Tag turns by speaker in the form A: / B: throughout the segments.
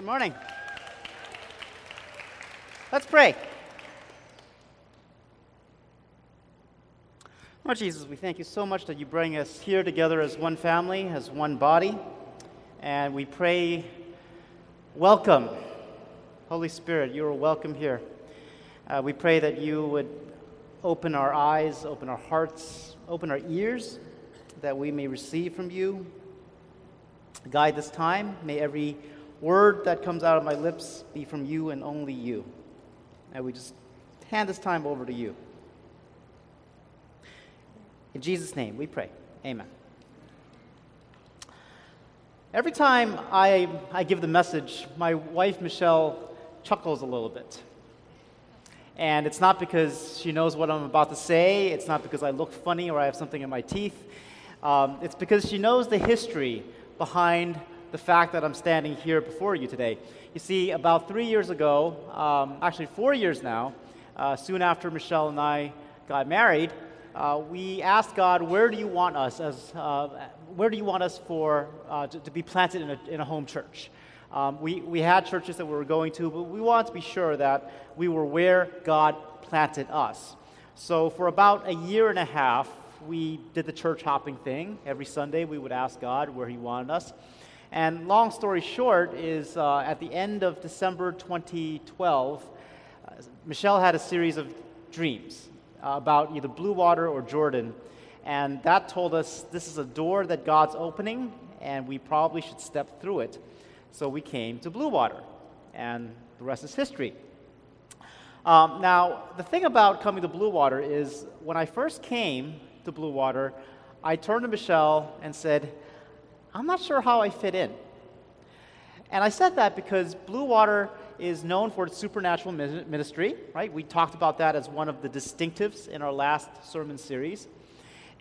A: Good morning. Let's pray. Lord Jesus, we thank you so much that you bring us here together as one family, as one body. And we pray, welcome. Holy Spirit, you are welcome here. Uh, we pray that you would open our eyes, open our hearts, open our ears, that we may receive from you. Guide this time. May every word that comes out of my lips be from you and only you. And we just hand this time over to you. In Jesus' name, we pray. Amen. Every time I, I give the message, my wife Michelle chuckles a little bit. And it's not because she knows what I'm about to say, it's not because I look funny or I have something in my teeth. Um, it's because she knows the history behind the fact that I'm standing here before you today. You see, about three years ago, um, actually four years now, uh, soon after Michelle and I got married, uh, we asked God, where do you want us as, uh, where do you want us for, uh, to, to, be planted in a, in a home church? Um, we, we had churches that we were going to, but we wanted to be sure that we were where God planted us. So for about a year and a half, we did the church hopping thing. Every Sunday, we would ask God where He wanted us. And long story short is uh, at the end of December 2012, uh, Michelle had a series of dreams uh, about either Blue Water or Jordan. And that told us this is a door that God's opening, and we probably should step through it. So we came to Blue Water, and the rest is history. Um, now, the thing about coming to Blue Water is when I first came to Blue Water, I turned to Michelle and said, I'm not sure how I fit in. And I said that because Blue Water is known for its supernatural ministry, right? We talked about that as one of the distinctives in our last sermon series.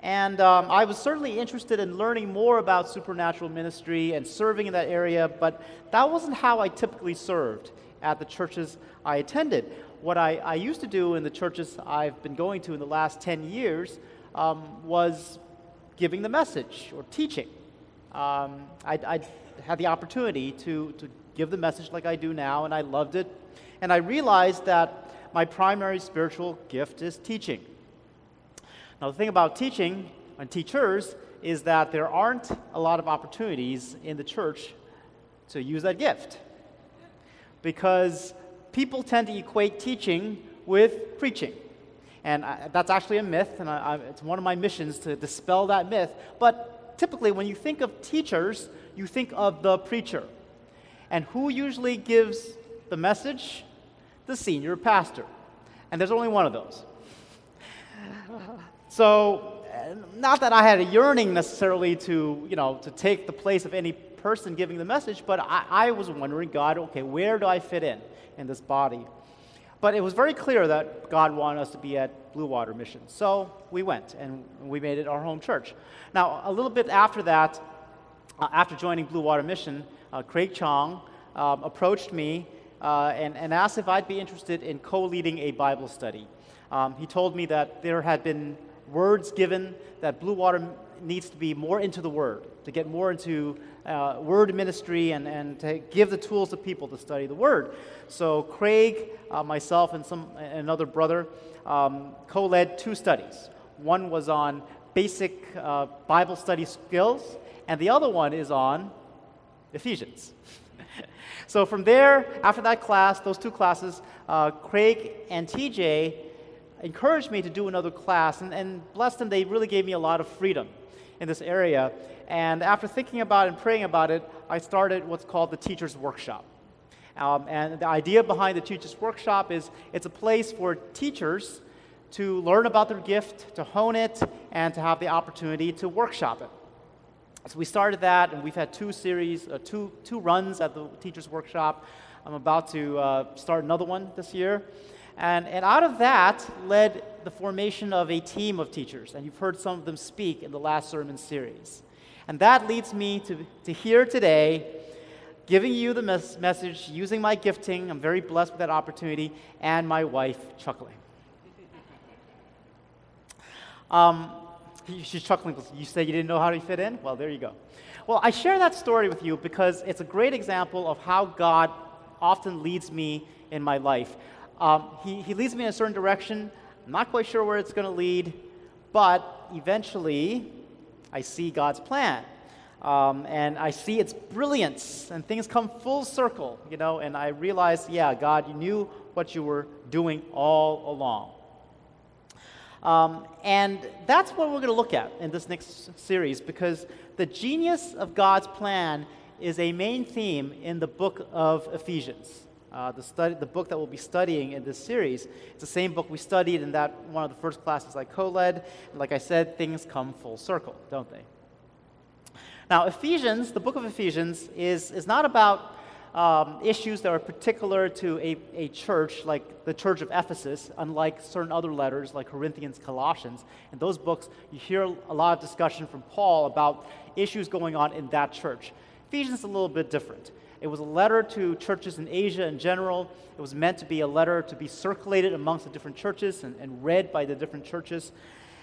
A: And um, I was certainly interested in learning more about supernatural ministry and serving in that area, but that wasn't how I typically served at the churches I attended. What I, I used to do in the churches I've been going to in the last 10 years um, was giving the message or teaching um, I, I, had the opportunity to, to give the message like I do now, and I loved it. And I realized that my primary spiritual gift is teaching. Now, the thing about teaching and teachers is that there aren't a lot of opportunities in the church to use that gift. Because people tend to equate teaching with preaching. And I, that's actually a myth, and I, it's one of my missions to dispel that myth. But typically, when you think of teachers, you think of the preacher. And who usually gives the message? The senior pastor. And there's only one of those. So, not that I had a yearning necessarily to, you know, to take the place of any person giving the message, but I, I was wondering, God, okay, where do I fit in in this body? But it was very clear that God wanted us to be at Blue Water Mission. So we went and we made it our home church. Now, a little bit after that, uh, after joining Blue Water Mission, uh, Craig Chong um, approached me uh, and, and, asked if I'd be interested in co leading a Bible study. Um, he told me that there had been words given that Blue Water needs to be more into the Word, to get more into uh, Word ministry and, and to give the tools to people to study the Word. So Craig, uh, myself, and some another brother um, co-led two studies. One was on basic uh, Bible study skills, and the other one is on Ephesians. so from there, after that class, those two classes, uh, Craig and TJ encouraged me to do another class, and, and bless them, they really gave me a lot of freedom in this area. And after thinking about it and praying about it, I started what's called the Teacher's Workshop. Um, and the idea behind the Teacher's Workshop is it's a place for teachers to learn about their gift, to hone it, and to have the opportunity to workshop it. So we started that, and we've had two series, uh, two, two runs at the Teacher's Workshop. I'm about to uh, start another one this year. And, and out of that led the formation of a team of teachers, and you've heard some of them speak in the last sermon series. And that leads me to, to here today, giving you the mes- message, using my gifting. I'm very blessed with that opportunity, and my wife chuckling. Um, She's chuckling. You said you didn't know how to fit in? Well, there you go. Well, I share that story with you because it's a great example of how God often leads me in my life. Um, he, he leads me in a certain direction. I'm not quite sure where it's going to lead, but eventually I see God's plan. Um, and I see its brilliance, and things come full circle, you know, and I realize, yeah, God, you knew what you were doing all along. Um, and that's what we're going to look at in this next series because the genius of God's plan is a main theme in the book of Ephesians. Uh, the, study, the book that we'll be studying in this series. It's the same book we studied in that one of the first classes I co led. Like I said, things come full circle, don't they? Now, Ephesians, the book of Ephesians, is, is not about um, issues that are particular to a, a church like the church of Ephesus, unlike certain other letters like Corinthians, Colossians. In those books, you hear a lot of discussion from Paul about issues going on in that church. Ephesians is a little bit different. It was a letter to churches in Asia in general. It was meant to be a letter to be circulated amongst the different churches and, and read by the different churches.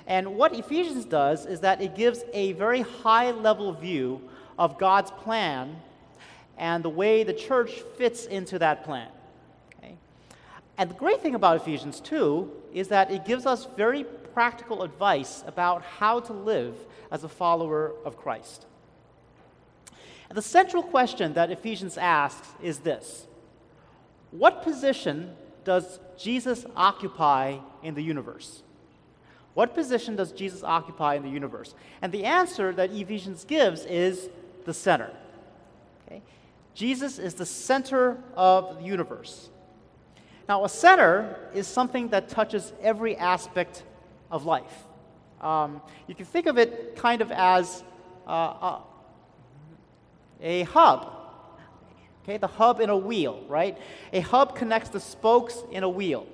A: And what Ephesians does is that it gives a very high level view of God's plan and the way the church fits into that plan. Okay? And the great thing about Ephesians 2 is that it gives us very practical advice about how to live as a follower of Christ. The central question that Ephesians asks is this What position does Jesus occupy in the universe? What position does Jesus occupy in the universe? And the answer that Ephesians gives is the center. Okay? Jesus is the center of the universe. Now, a center is something that touches every aspect of life. Um, you can think of it kind of as uh, a, a hub. Okay, the hub in a wheel, right? A hub connects the spokes in a wheel.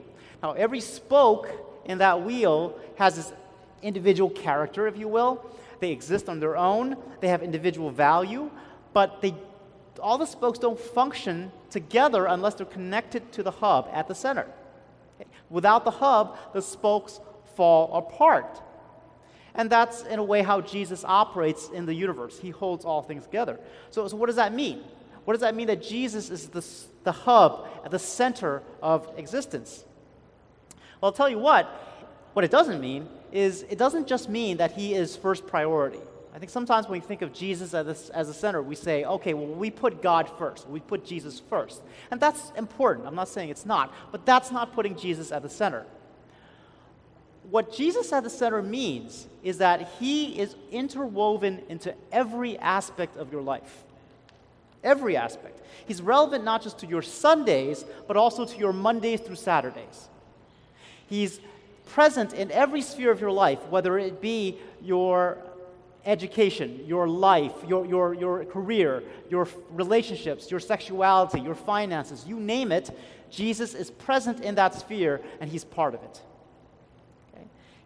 A: Now, every spoke in that wheel has this individual character, if you will. They exist on their own, they have individual value, but they, all the spokes don't function together unless they're connected to the hub at the center. Okay? Without the hub, the spokes fall apart. And that's, in a way, how Jesus operates in the universe. He holds all things together. So, so what does that mean? What does that mean that Jesus is the, the hub, at the center of existence? Well, I'll tell you what, what it doesn't mean is it doesn't just mean that he is first priority. I think sometimes when we think of Jesus as a, as a center, we say, okay, well, we put God first. We put Jesus first. And that's important. I'm not saying it's not, but that's not putting Jesus at the center. What Jesus at the center means is that he is interwoven into every aspect of your life. Every aspect. He's relevant not just to your Sundays, but also to your Mondays through Saturdays. He's present in every sphere of your life, whether it be your education, your life, your, your, your career, your relationships, your sexuality, your finances, you name it, Jesus is present in that sphere and he's part of it.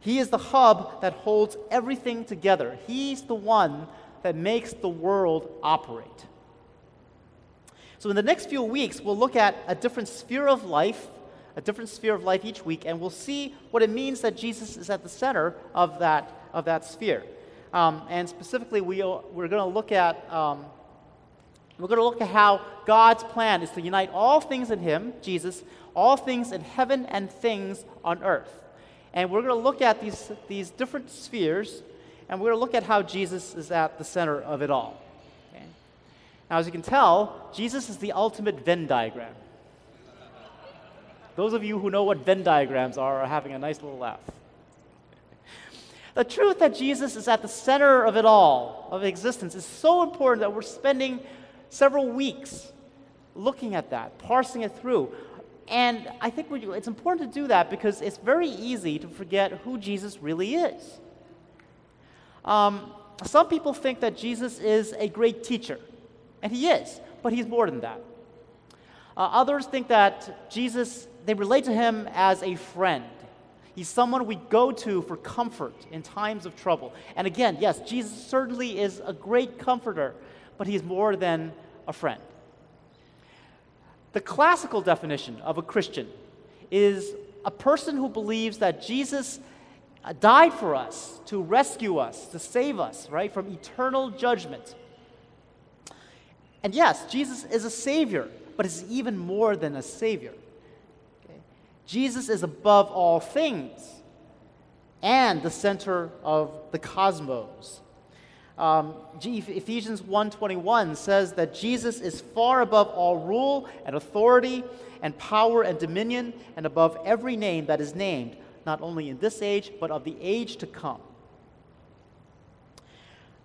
A: He is the hub that holds everything together. He's the one that makes the world operate. So, in the next few weeks, we'll look at a different sphere of life a different sphere of life each week, and we'll see what it means that Jesus is at the center of that, of that sphere. Um, and specifically, we, we're going to look at um, we're going to look at how God's plan is to unite all things in Him, Jesus, all things in heaven and things on earth. And we're going to look at these, these different spheres, and we're going to look at how Jesus is at the center of it all. Okay? Now, as you can tell, Jesus is the ultimate Venn diagram. Those of you who know what Venn diagrams are are having a nice little laugh. The truth that Jesus is at the center of it all, of existence, is so important that we're spending several weeks looking at that, parsing it through. And I think it's important to do that because it's very easy to forget who Jesus really is. Um, some people think that Jesus is a great teacher, and he is, but he's more than that. Uh, others think that Jesus they relate to him as a friend. He's someone we go to for comfort in times of trouble. And again, yes, Jesus certainly is a great comforter, but he's more than a friend. The classical definition of a Christian is a person who believes that Jesus uh, died for us to rescue us, to save us, right, from eternal judgment. And yes, Jesus is a Savior, but he's even more than a Savior. Okay? Jesus is above all things and the center of the cosmos. Um, Ephesians 1:21 says that Jesus is far above all rule and authority and power and dominion and above every name that is named, not only in this age but of the age to come.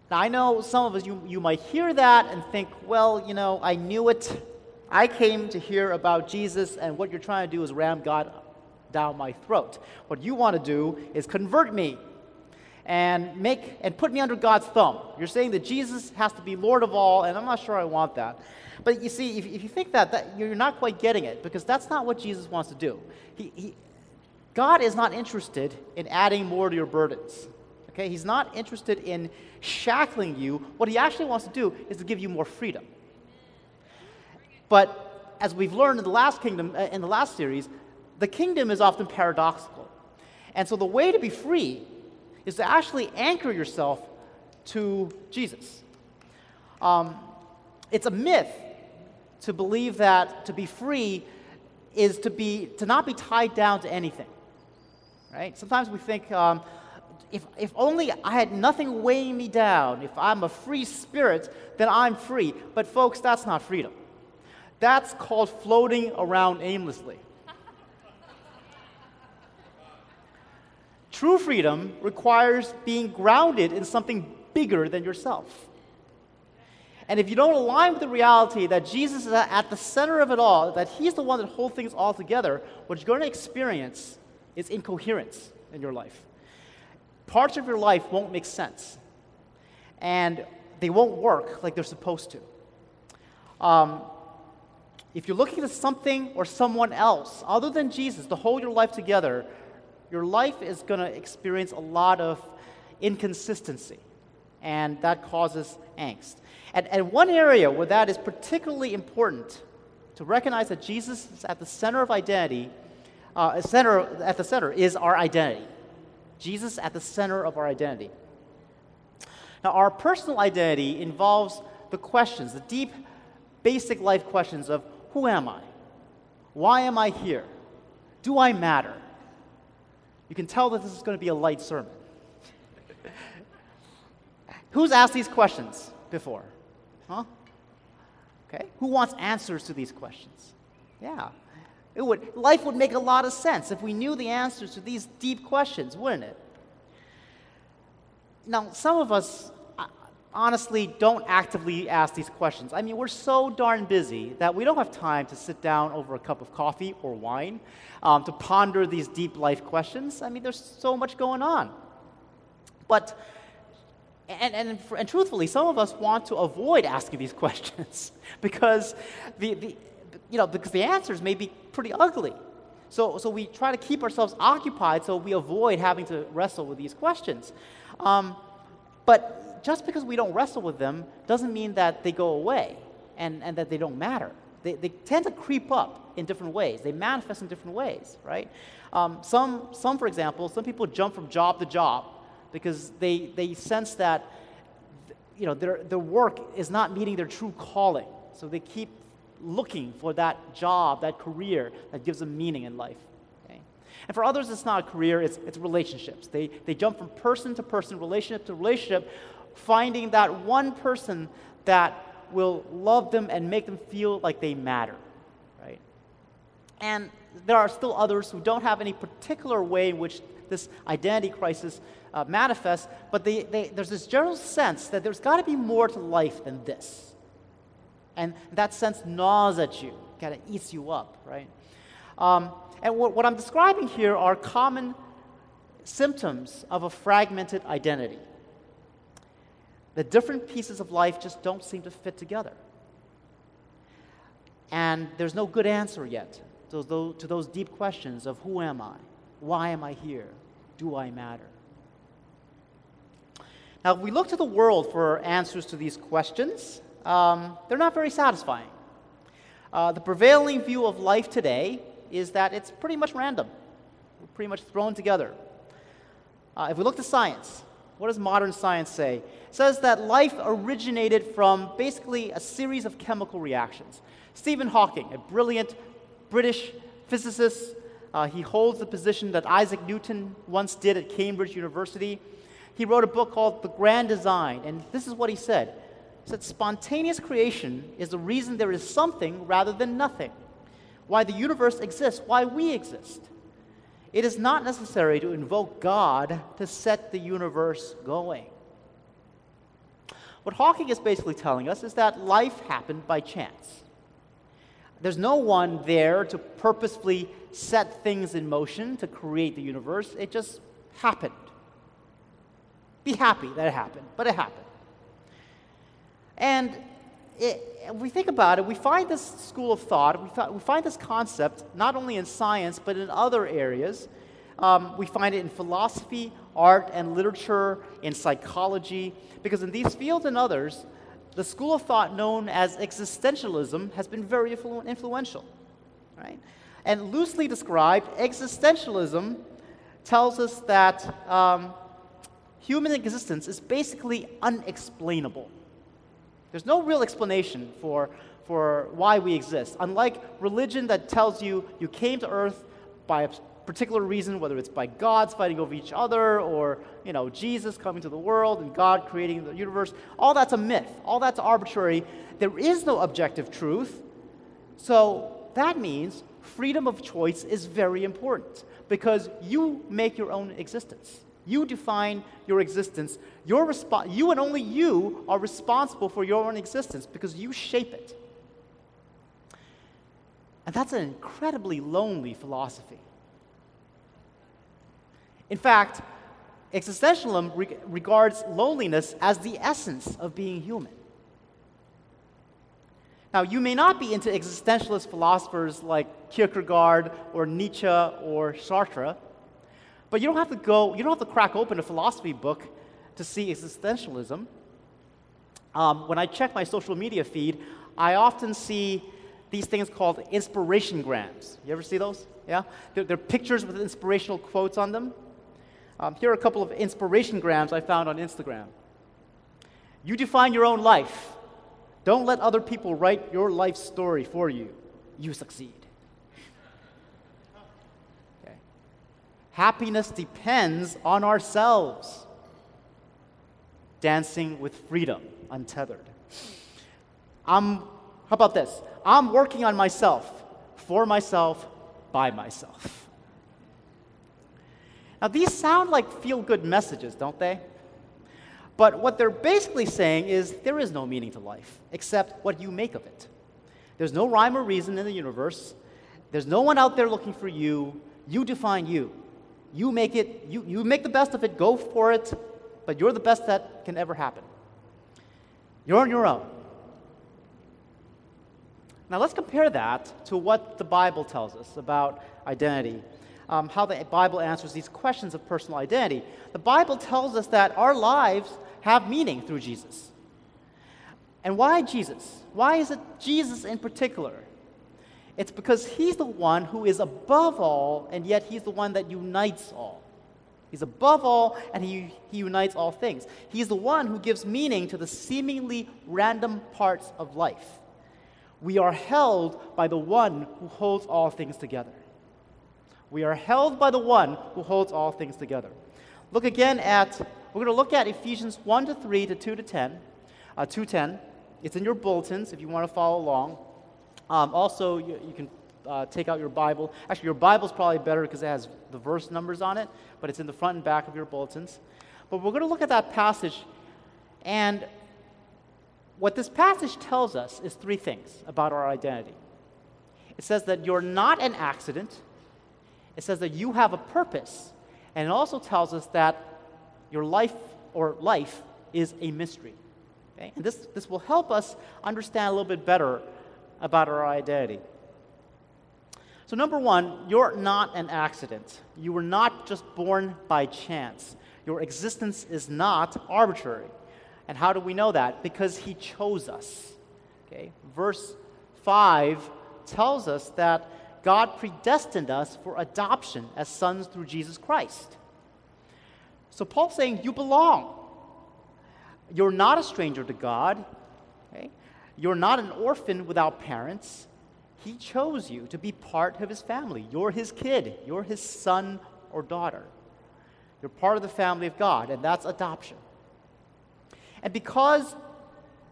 A: Now I know some of us you, you might hear that and think, well, you know, I knew it. I came to hear about Jesus and what you're trying to do is ram God down my throat. What you want to do is convert me and make and put me under God's thumb. You're saying that Jesus has to be Lord of all, and I'm not sure I want that. But you see, if, if you think that, that, you're not quite getting it because that's not what Jesus wants to do. He, he, God is not interested in adding more to your burdens. Okay, he's not interested in shackling you. What he actually wants to do is to give you more freedom. But as we've learned in the last kingdom, uh, in the last series, the kingdom is often paradoxical. And so the way to be free is to actually anchor yourself to Jesus. Um, it's a myth to believe that to be free is to, be, to not be tied down to anything. Right? Sometimes we think, um, if, if only I had nothing weighing me down, if I'm a free spirit, then I'm free. But, folks, that's not freedom. That's called floating around aimlessly. True freedom requires being grounded in something bigger than yourself. And if you don't align with the reality that Jesus is at the center of it all, that He's the one that holds things all together, what you're going to experience is incoherence in your life. Parts of your life won't make sense, and they won't work like they're supposed to. Um, if you're looking to something or someone else other than Jesus to hold your life together, your life is going to experience a lot of inconsistency, and that causes angst. And, and one area where that is particularly important to recognize that Jesus is at the center of identity, uh, center, at the center is our identity. Jesus at the center of our identity. Now, our personal identity involves the questions, the deep, basic life questions of who am I? Why am I here? Do I matter? You can tell that this is going to be a light sermon. Who's asked these questions before? Huh? Okay. Who wants answers to these questions? Yeah. It would, life would make a lot of sense if we knew the answers to these deep questions, wouldn't it? Now, some of us honestly don't actively ask these questions. I mean, we're so darn busy that we don't have time to sit down over a cup of coffee or wine um, to ponder these deep life questions. I mean, there's so much going on. But, and, and, and truthfully, some of us want to avoid asking these questions because the, the, you know, because the answers may be pretty ugly. So, so we try to keep ourselves occupied so we avoid having to wrestle with these questions. Um, but just because we don't wrestle with them doesn't mean that they go away and, and that they don't matter. They, they tend to creep up in different ways. They manifest in different ways, right? Um, some, some, for example, some people jump from job to job because they, they sense that you know, their, their work is not meeting their true calling. So they keep looking for that job, that career that gives them meaning in life. And for others, it's not a career, it's, it's relationships. They, they jump from person to person, relationship to relationship, finding that one person that will love them and make them feel like they matter, right? And there are still others who don't have any particular way in which this identity crisis uh, manifests, but they, they, there's this general sense that there's got to be more to life than this. And that sense gnaws at you, kind of eats you up, right? Um, and what, what I'm describing here are common symptoms of a fragmented identity. The different pieces of life just don't seem to fit together. And there's no good answer yet to those, to those deep questions of who am I? Why am I here? Do I matter? Now, if we look to the world for answers to these questions, um, they're not very satisfying. Uh, the prevailing view of life today is that it's pretty much random. We're pretty much thrown together. Uh, if we look to science, what does modern science say? Says that life originated from basically a series of chemical reactions. Stephen Hawking, a brilliant British physicist, uh, he holds the position that Isaac Newton once did at Cambridge University. He wrote a book called The Grand Design, and this is what he said. He said, Spontaneous creation is the reason there is something rather than nothing, why the universe exists, why we exist. It is not necessary to invoke God to set the universe going. What Hawking is basically telling us is that life happened by chance. There's no one there to purposefully set things in motion to create the universe, it just happened. Be happy that it happened, but it happened. And it, we think about it, we find this school of thought, we, th- we find this concept not only in science, but in other areas. Um, we find it in philosophy, art, and literature, in psychology, because in these fields and others, the school of thought known as existentialism has been very influ- influential. Right? And loosely described, existentialism tells us that um, human existence is basically unexplainable. There's no real explanation for, for why we exist. Unlike religion that tells you you came to earth by particular reason, whether it's by gods fighting over each other or you know, Jesus coming to the world and God creating the universe, all that's a myth. All that's arbitrary. There is no objective truth. So that means freedom of choice is very important because you make your own existence. You define your existence. Your respo- you and only you are responsible for your own existence because you shape it. And that's an incredibly lonely philosophy. In fact, existentialism re- regards loneliness as the essence of being human. Now, you may not be into existentialist philosophers like Kierkegaard or Nietzsche or Sartre, but you don't have to go, you don't have to crack open a philosophy book to see existentialism. Um, when I check my social media feed, I often see these things called inspiration grams. You ever see those? Yeah? They're, they're pictures with inspirational quotes on them. Um, here are a couple of inspiration grams I found on Instagram. You define your own life. Don't let other people write your life story for you. You succeed. Okay. Happiness depends on ourselves. Dancing with freedom, untethered. I'm, how about this? I'm working on myself, for myself, by myself. Now, these sound like feel good messages, don't they? But what they're basically saying is there is no meaning to life except what you make of it. There's no rhyme or reason in the universe. There's no one out there looking for you. You define you. You make it, you, you make the best of it, go for it, but you're the best that can ever happen. You're on your own. Now let's compare that to what the Bible tells us about identity um, how the Bible answers these questions of personal identity. The Bible tells us that our lives have meaning through Jesus. And why Jesus? Why is it Jesus in particular? It's because he's the one who is above all, and yet he's the one that unites all. He's above all, and he, he unites all things. He's the one who gives meaning to the seemingly random parts of life. We are held by the one who holds all things together. We are held by the one who holds all things together. Look again at, we're going to look at Ephesians 1 to 3 to 2 to 10, uh, 2 10. It's in your bulletins if you want to follow along. Um, also, you, you can uh, take out your Bible. Actually, your Bible's probably better because it has the verse numbers on it, but it's in the front and back of your bulletins. But we're going to look at that passage, and what this passage tells us is three things about our identity. It says that you're not an accident, it says that you have a purpose. And it also tells us that your life or life is a mystery. Okay? And this, this will help us understand a little bit better about our identity. So, number one, you're not an accident. You were not just born by chance. Your existence is not arbitrary. And how do we know that? Because He chose us. Okay? Verse 5 tells us that God predestined us for adoption as sons through Jesus Christ. So Paul's saying you belong. You're not a stranger to God. Okay? You're not an orphan without parents. He chose you to be part of his family. You're his kid, you're his son or daughter. You're part of the family of God, and that's adoption. And because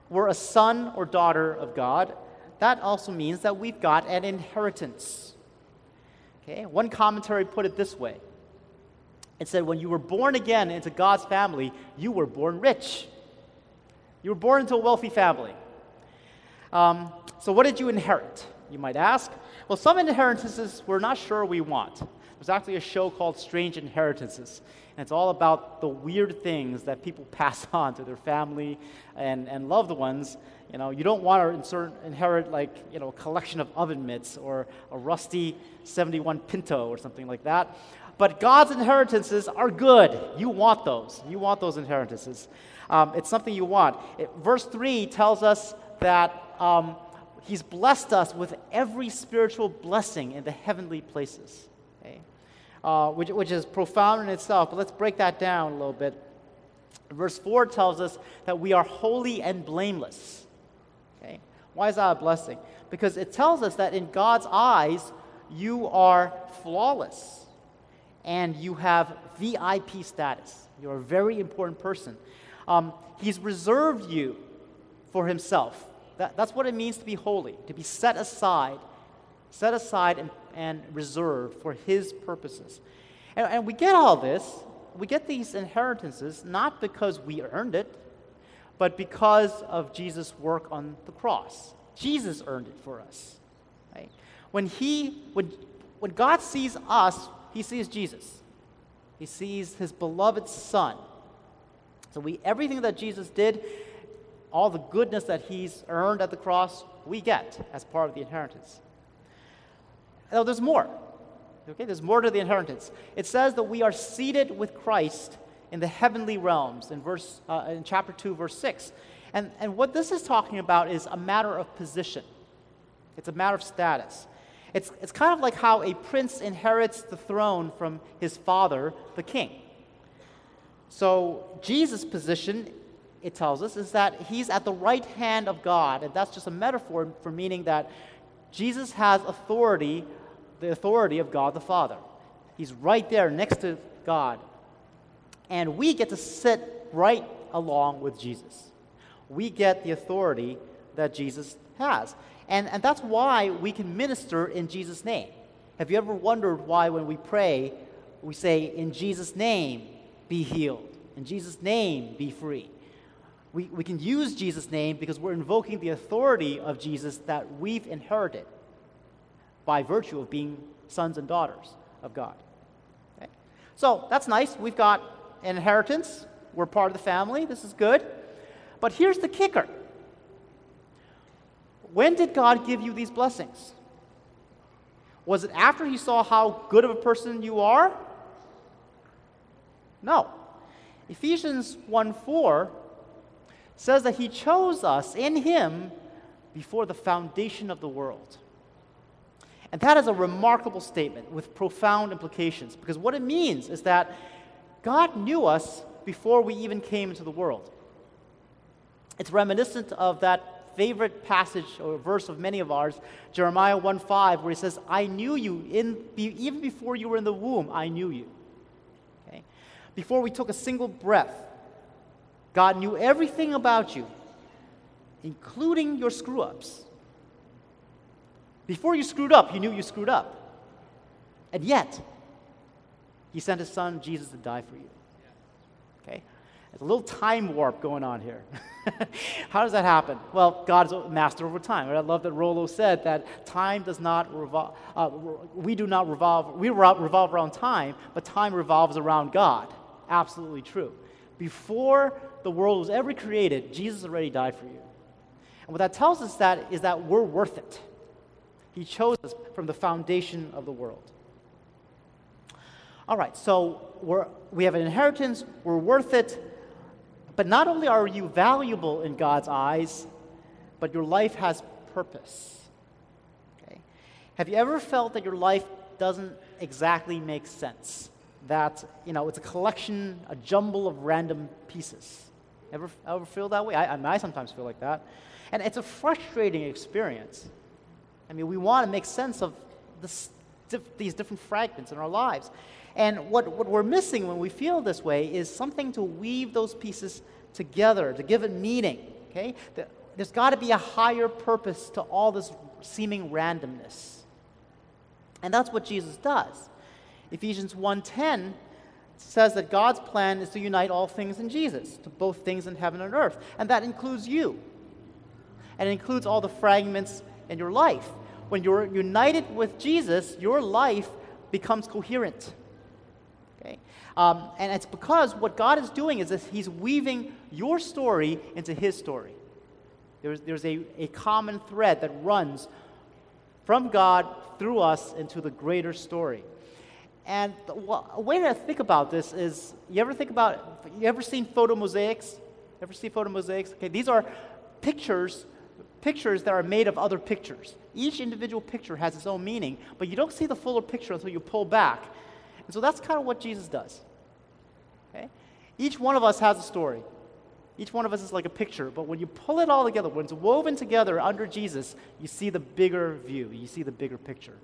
A: we're a son or daughter of God, that also means that we've got an inheritance. Okay? One commentary put it this way it said, When you were born again into God's family, you were born rich. You were born into a wealthy family. Um, so, what did you inherit? You might ask. Well, some inheritances we're not sure we want. There's actually a show called Strange Inheritances, and it's all about the weird things that people pass on to their family and, and loved ones. You know, you don't want to insert, inherit like, you know, a collection of oven mitts or a rusty 71 Pinto or something like that. But God's inheritances are good. You want those. You want those inheritances. Um, it's something you want. It, verse 3 tells us that um, He's blessed us with every spiritual blessing in the heavenly places? Uh, which, which is profound in itself. But let's break that down a little bit. Verse 4 tells us that we are holy and blameless. Okay? Why is that a blessing? Because it tells us that in God's eyes, you are flawless and you have VIP status. You're a very important person. Um, he's reserved you for himself. That, that's what it means to be holy, to be set aside, set aside and, and reserved for his purposes. And, and we get all this, we get these inheritances not because we earned it, but because of Jesus' work on the cross. Jesus earned it for us. Right? When, he, when, when God sees us, he sees Jesus. He sees his beloved Son. So we everything that Jesus did, all the goodness that he's earned at the cross, we get as part of the inheritance. Now there's more. Okay, there's more to the inheritance. It says that we are seated with Christ in the heavenly realms in verse uh, in chapter 2 verse 6. And and what this is talking about is a matter of position. It's a matter of status. It's, it's kind of like how a prince inherits the throne from his father, the king. So, Jesus' position, it tells us, is that he's at the right hand of God. And that's just a metaphor for meaning that Jesus has authority, the authority of God the Father. He's right there next to God. And we get to sit right along with Jesus. We get the authority that Jesus has. And, and that's why we can minister in Jesus' name. Have you ever wondered why, when we pray, we say, In Jesus' name, be healed? In Jesus' name, be free? We, we can use Jesus' name because we're invoking the authority of Jesus that we've inherited by virtue of being sons and daughters of God. Okay? So that's nice. We've got an inheritance. We're part of the family. This is good. But here's the kicker when did God give you these blessings? Was it after he saw how good of a person you are? No. Ephesians 1 4 says that he chose us in him before the foundation of the world. And that is a remarkable statement with profound implications because what it means is that God knew us before we even came into the world. It's reminiscent of that favorite passage or verse of many of ours, Jeremiah 1:5, where he says, "I knew you in even before you were in the womb, I knew you." Okay? Before we took a single breath, God knew everything about you, including your screw ups. Before you screwed up, He knew you screwed up. And yet, He sent His Son, Jesus, to die for you. Okay? There's a little time warp going on here. How does that happen? Well, God is master over time. I love that Rollo said that time does not revolve, uh, we do not revolve, we revolve around time, but time revolves around God. Absolutely true. Before the world was ever created, Jesus already died for you. And what that tells us that is that we're worth it. He chose us from the foundation of the world. All right, so we're, we have an inheritance, we're worth it, but not only are you valuable in God's eyes, but your life has purpose. Okay? Have you ever felt that your life doesn't exactly make sense? that, you know, it's a collection, a jumble of random pieces. Ever, ever feel that way? I, I, mean, I sometimes feel like that. And it's a frustrating experience. I mean, we want to make sense of this, these different fragments in our lives. And what, what we're missing when we feel this way is something to weave those pieces together, to give it meaning. Okay? There's got to be a higher purpose to all this seeming randomness. And that's what Jesus does. Ephesians 1:10 says that God's plan is to unite all things in Jesus, to both things in heaven and earth. And that includes you. And it includes all the fragments in your life. When you're united with Jesus, your life becomes coherent. Okay? Um, and it's because what God is doing is that He's weaving your story into His story. There's, there's a, a common thread that runs from God through us into the greater story. And a way to think about this is you ever think about, you ever seen photo mosaics? Ever see photo mosaics? Okay, these are pictures, pictures that are made of other pictures. Each individual picture has its own meaning, but you don't see the fuller picture until you pull back. And so that's kind of what Jesus does. Okay? Each one of us has a story. Each one of us is like a picture, but when you pull it all together, when it's woven together under Jesus, you see the bigger view, you see the bigger picture.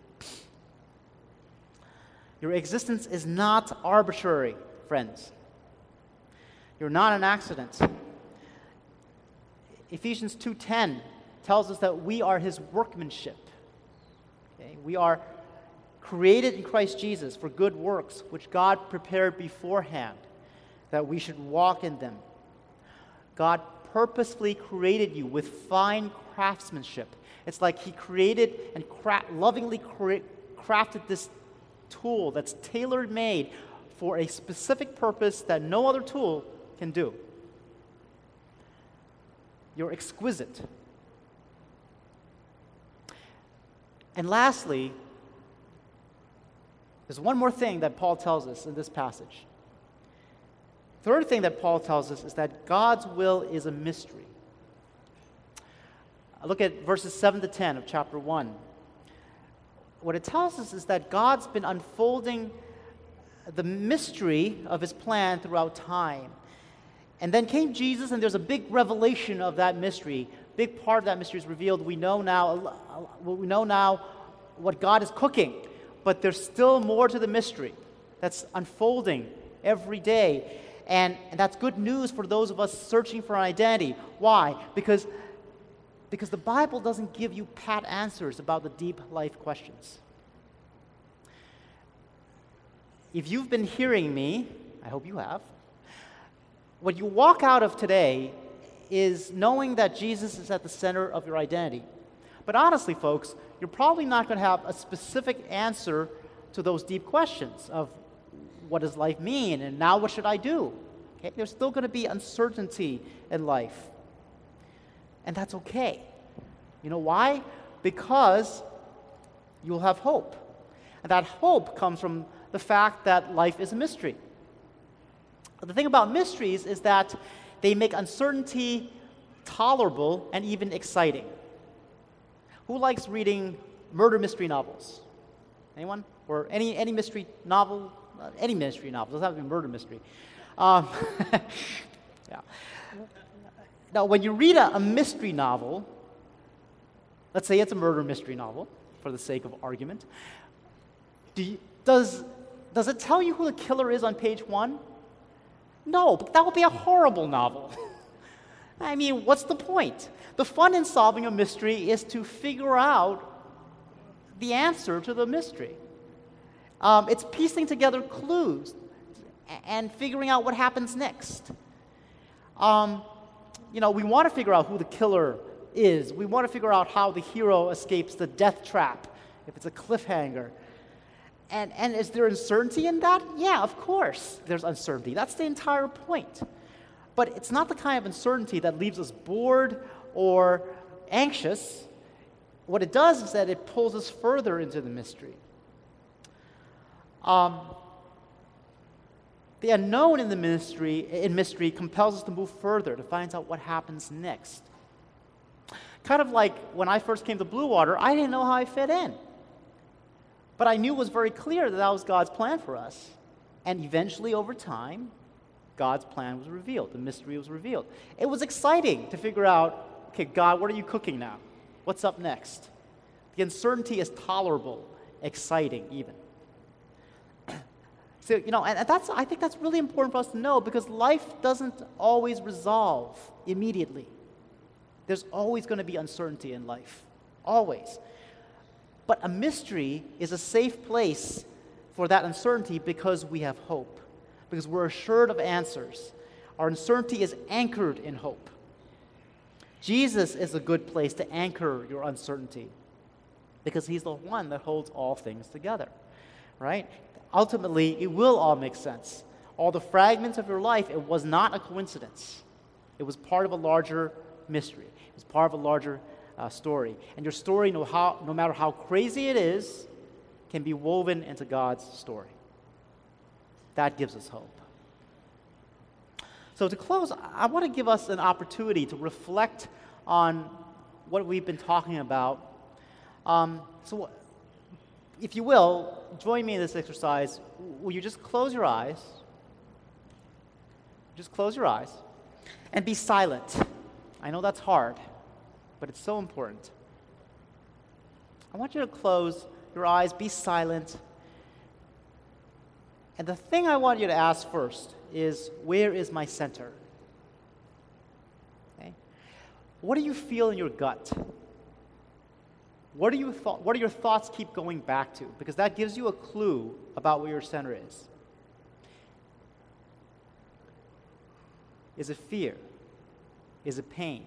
A: Your existence is not arbitrary, friends. You're not an accident. Ephesians 2:10 tells us that we are his workmanship. Okay? We are created in Christ Jesus for good works which God prepared beforehand that we should walk in them. God purposefully created you with fine craftsmanship. It's like he created and cra- lovingly cra- crafted this tool that's tailor made for a specific purpose that no other tool can do. You're exquisite. And lastly, there's one more thing that Paul tells us in this passage. Third thing that Paul tells us is that God's will is a mystery. Look at verses 7 to 10 of chapter 1 what it tells us is that God's been unfolding the mystery of his plan throughout time. And then came Jesus, and there's a big revelation of that mystery. Big part of that mystery is revealed. We know now, we know now what God is cooking, but there's still more to the mystery that's unfolding every day. And, and that's good news for those of us searching for an identity. Why? Because because the Bible doesn't give you pat answers about the deep life questions. If you've been hearing me, I hope you have, what you walk out of today is knowing that Jesus is at the center of your identity. But honestly, folks, you're probably not going to have a specific answer to those deep questions of what does life mean and now what should I do? Okay? There's still going to be uncertainty in life. And that's okay. You know why? Because you'll have hope. And that hope comes from the fact that life is a mystery. The thing about mysteries is that they make uncertainty tolerable and even exciting. Who likes reading murder mystery novels? Anyone? Or any, any mystery novel? Any mystery novel. Doesn't have to be murder mystery. Um, yeah. Now, when you read a, a mystery novel, let's say it's a murder mystery novel, for the sake of argument, do you, does, does it tell you who the killer is on page one? No, but that would be a horrible novel. I mean, what's the point? The fun in solving a mystery is to figure out the answer to the mystery. Um, it's piecing together clues and figuring out what happens next. Um, you know, we want to figure out who the killer is. We want to figure out how the hero escapes the death trap, if it's a cliffhanger. And, and is there uncertainty in that? Yeah, of course, there's uncertainty. That's the entire point. But it's not the kind of uncertainty that leaves us bored or anxious. What it does is that it pulls us further into the mystery. Um, the unknown in the mystery, in mystery compels us to move further, to find out what happens next. Kind of like when I first came to Blue Water, I didn't know how I fit in. But I knew it was very clear that that was God's plan for us. And eventually, over time, God's plan was revealed. The mystery was revealed. It was exciting to figure out okay, God, what are you cooking now? What's up next? The uncertainty is tolerable, exciting, even. So, you know, and that's, I think that's really important for us to know because life doesn't always resolve immediately. There's always going to be uncertainty in life, always. But a mystery is a safe place for that uncertainty because we have hope, because we're assured of answers. Our uncertainty is anchored in hope. Jesus is a good place to anchor your uncertainty because he's the one that holds all things together, right? Ultimately, it will all make sense. All the fragments of your life, it was not a coincidence. It was part of a larger mystery. It was part of a larger uh, story. And your story, no, how, no matter how crazy it is, can be woven into God's story. That gives us hope. So, to close, I want to give us an opportunity to reflect on what we've been talking about. Um, so, if you will, join me in this exercise. Will you just close your eyes? Just close your eyes and be silent. I know that's hard but it's so important. I want you to close your eyes, be silent. And the thing I want you to ask first is where is my center? Okay? What do you feel in your gut? What, do you th- what do your thoughts keep going back to? Because that gives you a clue about where your center is. Is it fear? Is it pain?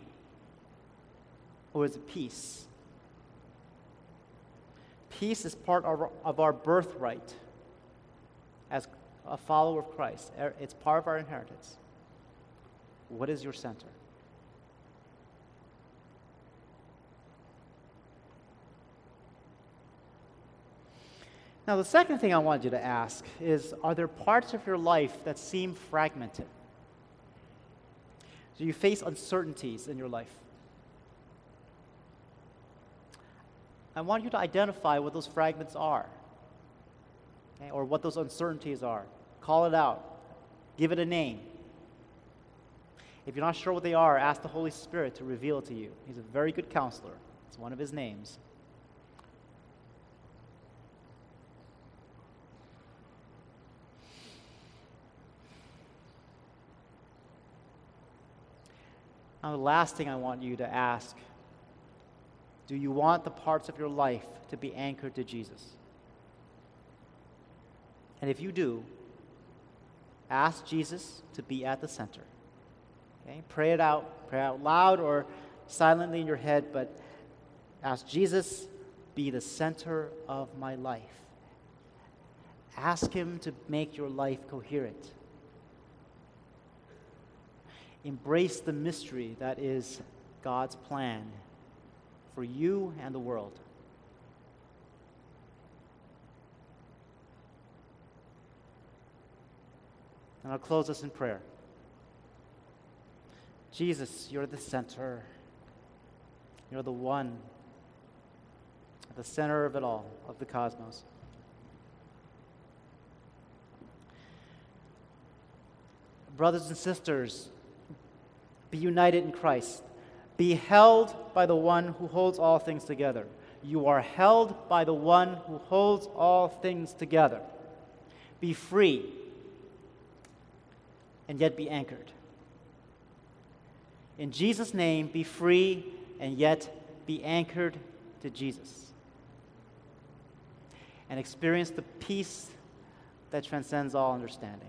A: or is it peace? Peace is part of our, of our birthright as a follower of Christ. Er, it's part of our inheritance. What is your center? Now, the second thing I want you to ask is Are there parts of your life that seem fragmented? Do you face uncertainties in your life? I want you to identify what those fragments are okay, or what those uncertainties are. Call it out, give it a name. If you're not sure what they are, ask the Holy Spirit to reveal it to you. He's a very good counselor, it's one of his names. Now, the last thing I want you to ask do you want the parts of your life to be anchored to Jesus? And if you do, ask Jesus to be at the center. Okay? Pray it out. Pray out loud or silently in your head, but ask Jesus, be the center of my life. Ask Him to make your life coherent. Embrace the mystery that is God's plan for you and the world. And I'll close us in prayer. Jesus, you're the center. You're the one, at the center of it all, of the cosmos. Brothers and sisters, be united in Christ. Be held by the one who holds all things together. You are held by the one who holds all things together. Be free and yet be anchored. In Jesus' name, be free and yet be anchored to Jesus. And experience the peace that transcends all understanding.